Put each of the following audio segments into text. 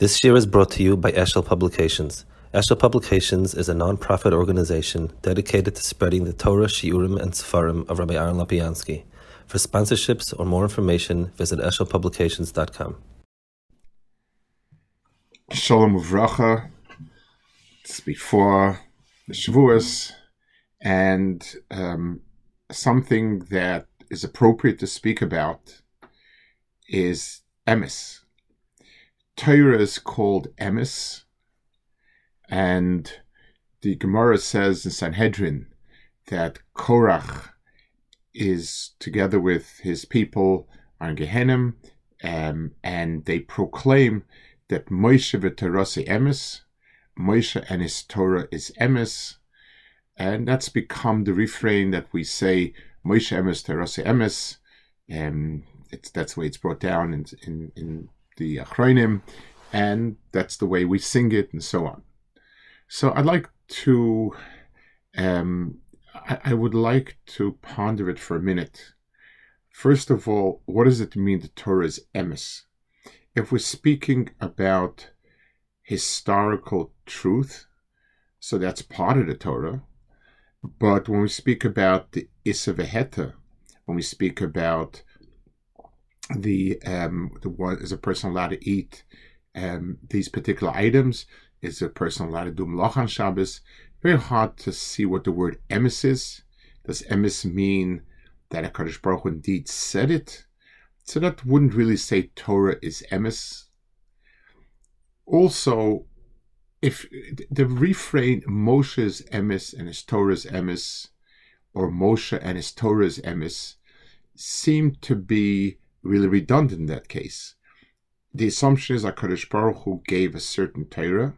This year is brought to you by Eshel Publications. Eshel Publications is a non-profit organization dedicated to spreading the Torah, Shiurim, and Sefarim of Rabbi Aaron Lopiansky. For sponsorships or more information, visit eshelpublications.com. Shalom Uvracha. It's before the Shavuos, and um, something that is appropriate to speak about is emes. Torah is called emes, and the Gemara says in Sanhedrin that Korach is together with his people on Gehenim, um, and they proclaim that Moshe v'Torah emes, Moshe and his Torah is emes, and that's become the refrain that we say Moshe emes, Torah emes. and it's that's the way it's brought down in in, in the Achronim, and that's the way we sing it, and so on. So I'd like to, um, I, I would like to ponder it for a minute. First of all, what does it mean the Torah is emes? If we're speaking about historical truth, so that's part of the Torah. But when we speak about the issur v'heter, when we speak about the um, the one is a person allowed to eat um, these particular items? Is a person allowed to do melacha on Shabbos? Very hard to see what the word emes is. Does emes mean that Hakadosh Baruch Hu indeed said it? So that wouldn't really say Torah is emes. Also, if the refrain Moshe's emes and his Torah's emes, or Moshe and his Torah's emes, seem to be really redundant in that case. The assumption is that Kadosh Baruch Hu gave a certain Torah,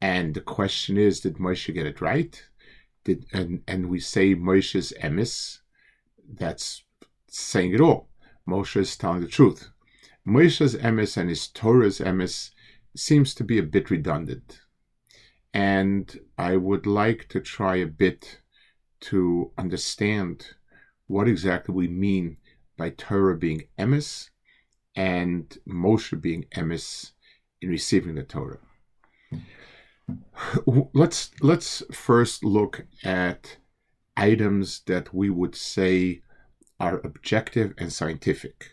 and the question is, did Moshe get it right? Did and and we say Moshe's emes, that's saying it all. Moshe is telling the truth. Moshe's emes and his Torah's emes seems to be a bit redundant, and I would like to try a bit to understand what exactly we mean by Torah being emes and Moshe being emes in receiving the Torah. Let's let's first look at items that we would say are objective and scientific.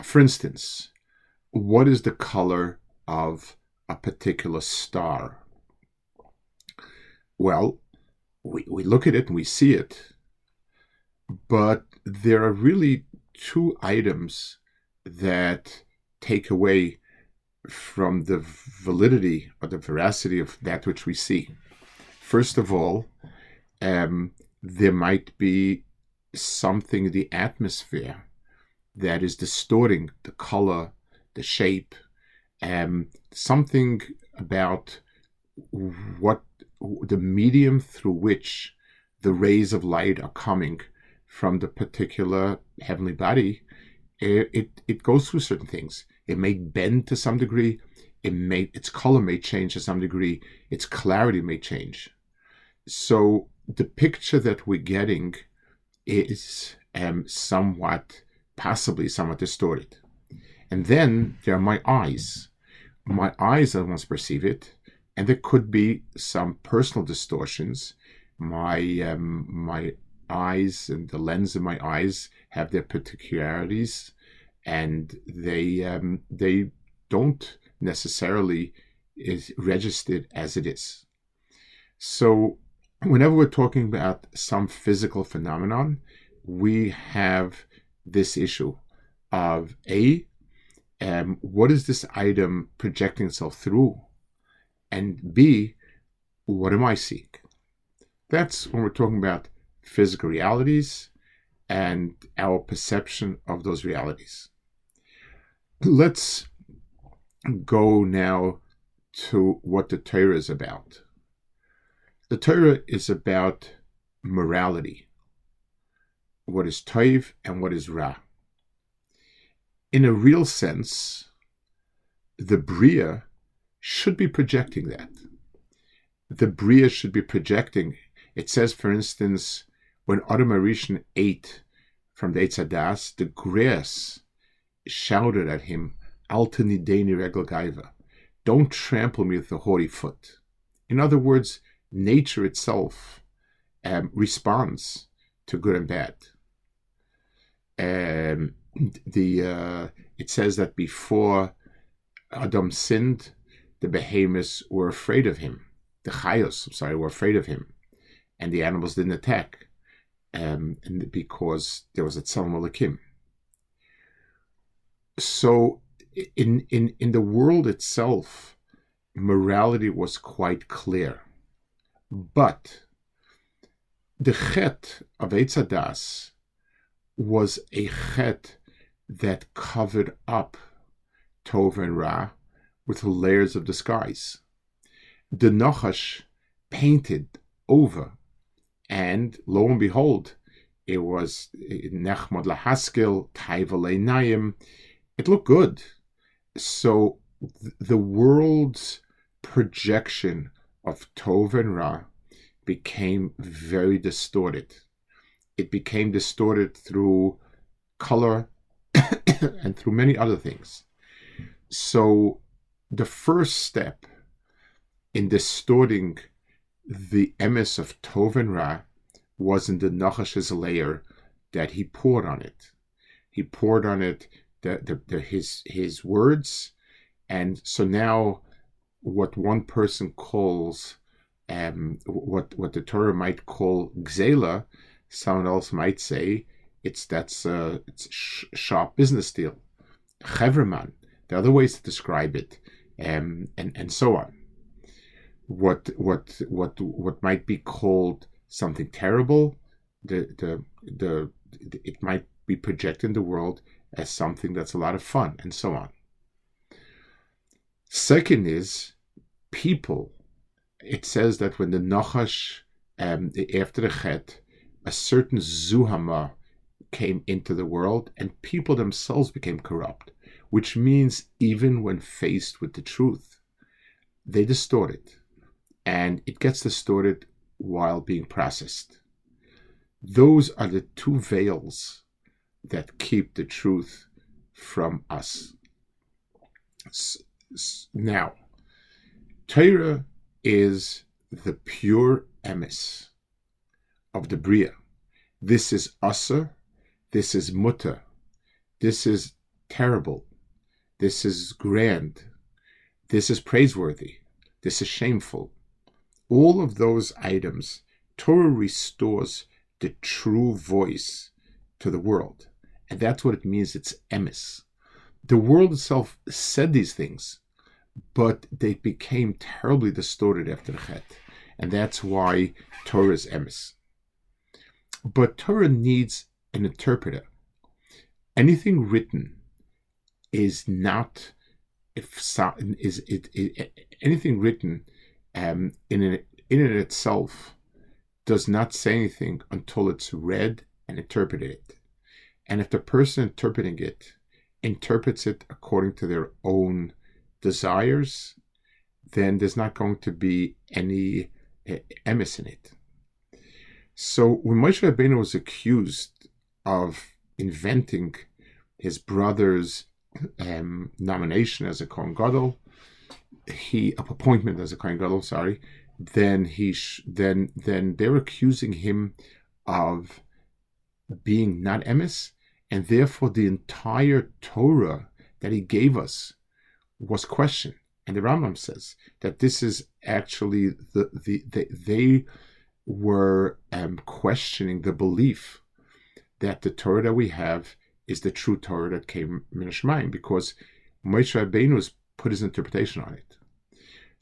For instance, what is the color of a particular star? Well, we, we look at it and we see it, but there are really two items that take away from the validity or the veracity of that which we see. First of all, um, there might be something in the atmosphere that is distorting the color, the shape, um, something about what the medium through which the rays of light are coming from the particular heavenly body, it, it, it goes through certain things. It may bend to some degree. It may its color may change to some degree. Its clarity may change. So the picture that we're getting is um, somewhat, possibly somewhat distorted. And then there are my eyes. My eyes are the ones perceive it, and there could be some personal distortions. My um, my eyes and the lens in my eyes have their particularities, and they um, they don't necessarily is registered as it is. So whenever we're talking about some physical phenomenon, we have this issue of a um, what is this item projecting itself through, and b what am I seeing? That's when we're talking about physical realities and our perception of those realities. Let's go now to what the Torah is about. The Torah is about morality, what is toiv and what is ra. In a real sense, the Bria should be projecting that. The Bria should be projecting. It says, for instance, when Adam Harishon ate from the Eitz Hadas, the grass shouted at him. Don't trample me with the haughty foot. In other words, nature itself um, responds to good and bad. Um, the uh, it says that before Adam sinned, the behemoths were afraid of him. The chayos, I'm sorry, were afraid of him, and the animals didn't attack, um, and because there was a tzelem Elokim. So, in in in the world itself, morality was quite clear, but the chet of Eitz Hadas was a chet that covered up Tov and Ra with layers of disguise. The Nachash painted over, and lo and behold, it was Nechmod Lahaskel, Taiva Naim. It looked good. So the world's projection of Tov and Ra became very distorted. It became distorted through color and through many other things. So, the first step in distorting the emes of Tov and Ra was in the Nachash's layer that he poured on it. He poured on it the, the, the, his his words, and so now what one person calls um, what what the Torah might call gzela, someone else might say it's that's uh, it's sh- sharp business deal. Chevreman, the other ways to describe it, um, and and so on. What what what what might be called something terrible, the the the it might be projecting the world as something that's a lot of fun, and so on. Second is people. It says that when the Nachash, um, after the Chet, a certain Zuhama came into the world and people themselves became corrupt, which means even when faced with the truth, they distort it. And it gets distorted while being processed. Those are the two veils that keep the truth from us. Now, Torah is the pure emes of the Bria. This is assur this is mutar. This is terrible. This is grand. This is praiseworthy. This is shameful. All of those items, Torah restores the true voice to the world. And that's what it means it's emis. The world itself said these things, but they became terribly distorted after the Chet. And that's why Torah is emes. But Torah needs an interpreter. Anything written is not if is it, it anything written um, in it, in it itself does not say anything until it's read and interpreted. And if the person interpreting it interprets it according to their own desires, then there's not going to be any uh, emes in it. So when Moshe Rabbeinu was accused of inventing his brother's um, nomination as a Kohen Gadol, he appointment as a Kohen Gadol, sorry, then he sh- then then they're accusing him of being not emes, and therefore the entire Torah that he gave us was questioned. And the Rambam says that this is actually the the, the they were um, questioning the belief that the Torah that we have is the true Torah that came from Shemayim, because Moshe Rabbeinu has put his interpretation on it.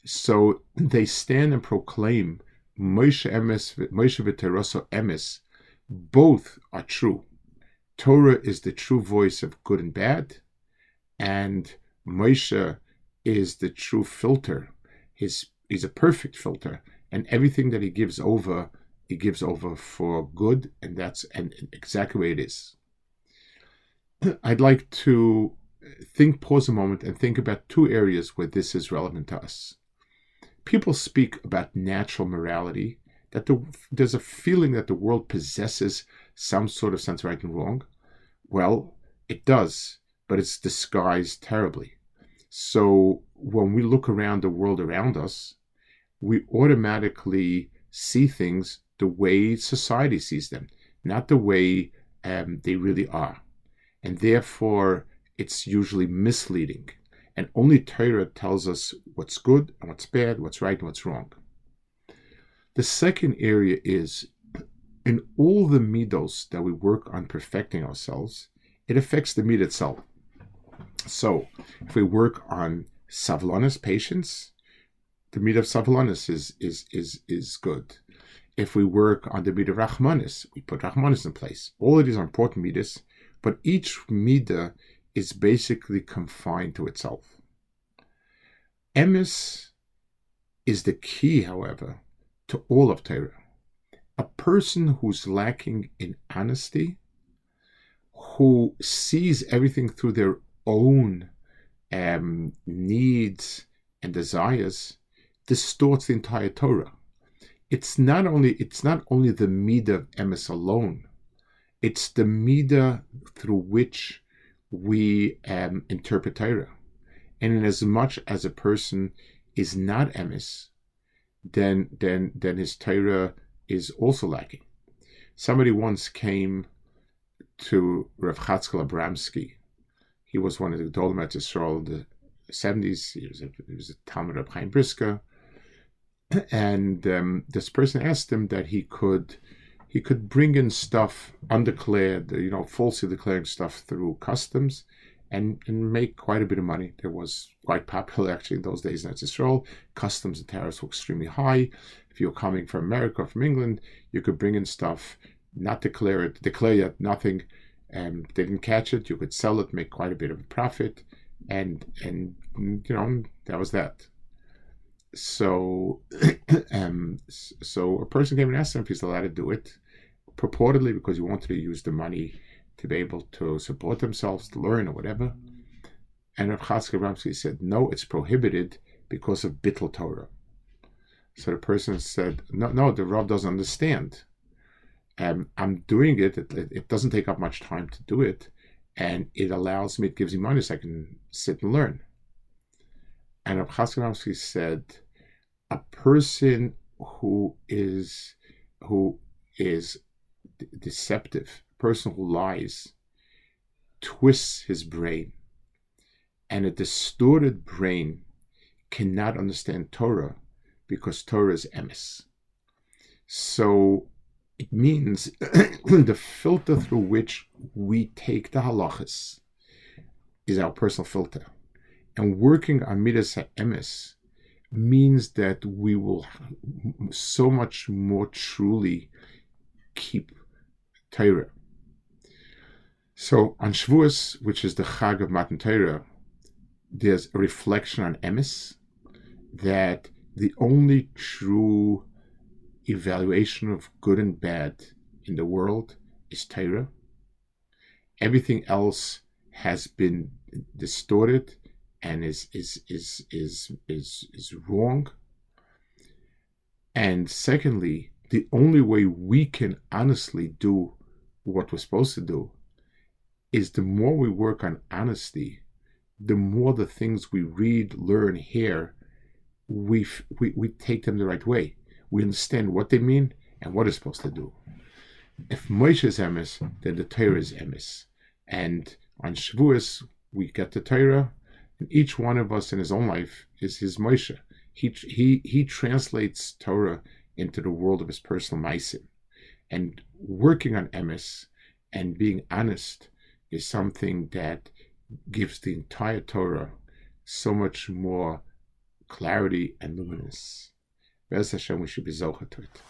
So they stand and proclaim Moshe Emes, Moshe v'Toraso Emes, both are true. Torah is the true voice of good and bad, and Moshe is the true filter. His he's a perfect filter, and everything that he gives over he gives over for good, and that's and exactly where it is. I'd like to think, pause a moment, and think about two areas where this is relevant to us. People speak about natural morality, that the, there's a feeling that the world possesses some sort of sense of right and wrong. Well, it does, but it's disguised terribly. So when we look around the world around us, we automatically see things the way society sees them, not the way um, they really are. And therefore, it's usually misleading. And only Torah tells us what's good and what's bad, what's right and what's wrong. The second area is in all the midos that we work on perfecting ourselves, it affects the mid itself. So, if we work on savlanis, patience, the mid of savlanis is is is is good. If we work on the mid of rachmanis, we put rachmanis in place. All of these are important midas, but each mida is basically confined to itself. Emes is the key, however, to all of Torah. A person who's lacking in honesty, who sees everything through their own um, needs and desires, distorts the entire Torah. It's not only it's not only the midah of emes alone; it's the midah through which we um, interpret Torah. And in as much as a person is not emis, then then then his Torah is also lacking. Somebody once came to Rav Chatzkel Abramsky. He was one of the Dolomites Israel in the 70s. He was a, he was a talmid of Chaim Brisker. And um, this person asked him that he could he could bring in stuff undeclared, you know, falsely declaring stuff through customs and, and make quite a bit of money. There was quite popular actually in those days in Israel. Customs and tariffs were extremely high. If you were coming from America or from England, you could bring in stuff, not declare it, declare yet nothing, and they didn't catch it. You could sell it, make quite a bit of a profit, and and you know that was that. So, um, so a person came and asked him if he's allowed to do it, purportedly because he wanted to use the money to be able to support themselves, to learn or whatever. And Rav Chatzkel Abramsky said, no, it's prohibited because of Bittul Torah. So the person said, no, no, the Rav doesn't understand. Um, I'm doing it. It, it. doesn't take up much time to do it. And it allows me, it gives me money so I can sit and learn. And Rav Chatzkel Abramsky said, a person who is, who is deceptive, person who lies twists his brain, and a distorted brain cannot understand Torah because Torah is emes. So it means the filter through which we take the halachas is our personal filter. And working on midas emes means that we will so much more truly keep Torah. So on Shavuos, which is the Chag of Matan Torah, there's a reflection on Emes that the only true evaluation of good and bad in the world is Torah. Everything else has been distorted and is is is is is, is wrong. And secondly, the only way we can honestly do what we're supposed to do is the more we work on honesty, the more the things we read, learn, hear, we, we, we take them the right way. We understand what they mean and what it's supposed to do. If Moshe is emes, then the Torah is emes. And on Shavuos, we get the Torah, and each one of us in his own life is his Moshe. He, he, he translates Torah into the world of his personal maisim. And working on emes and being honest is something that gives the entire Torah so much more clarity and luminous. Bez Hashem, we should be zocha to it.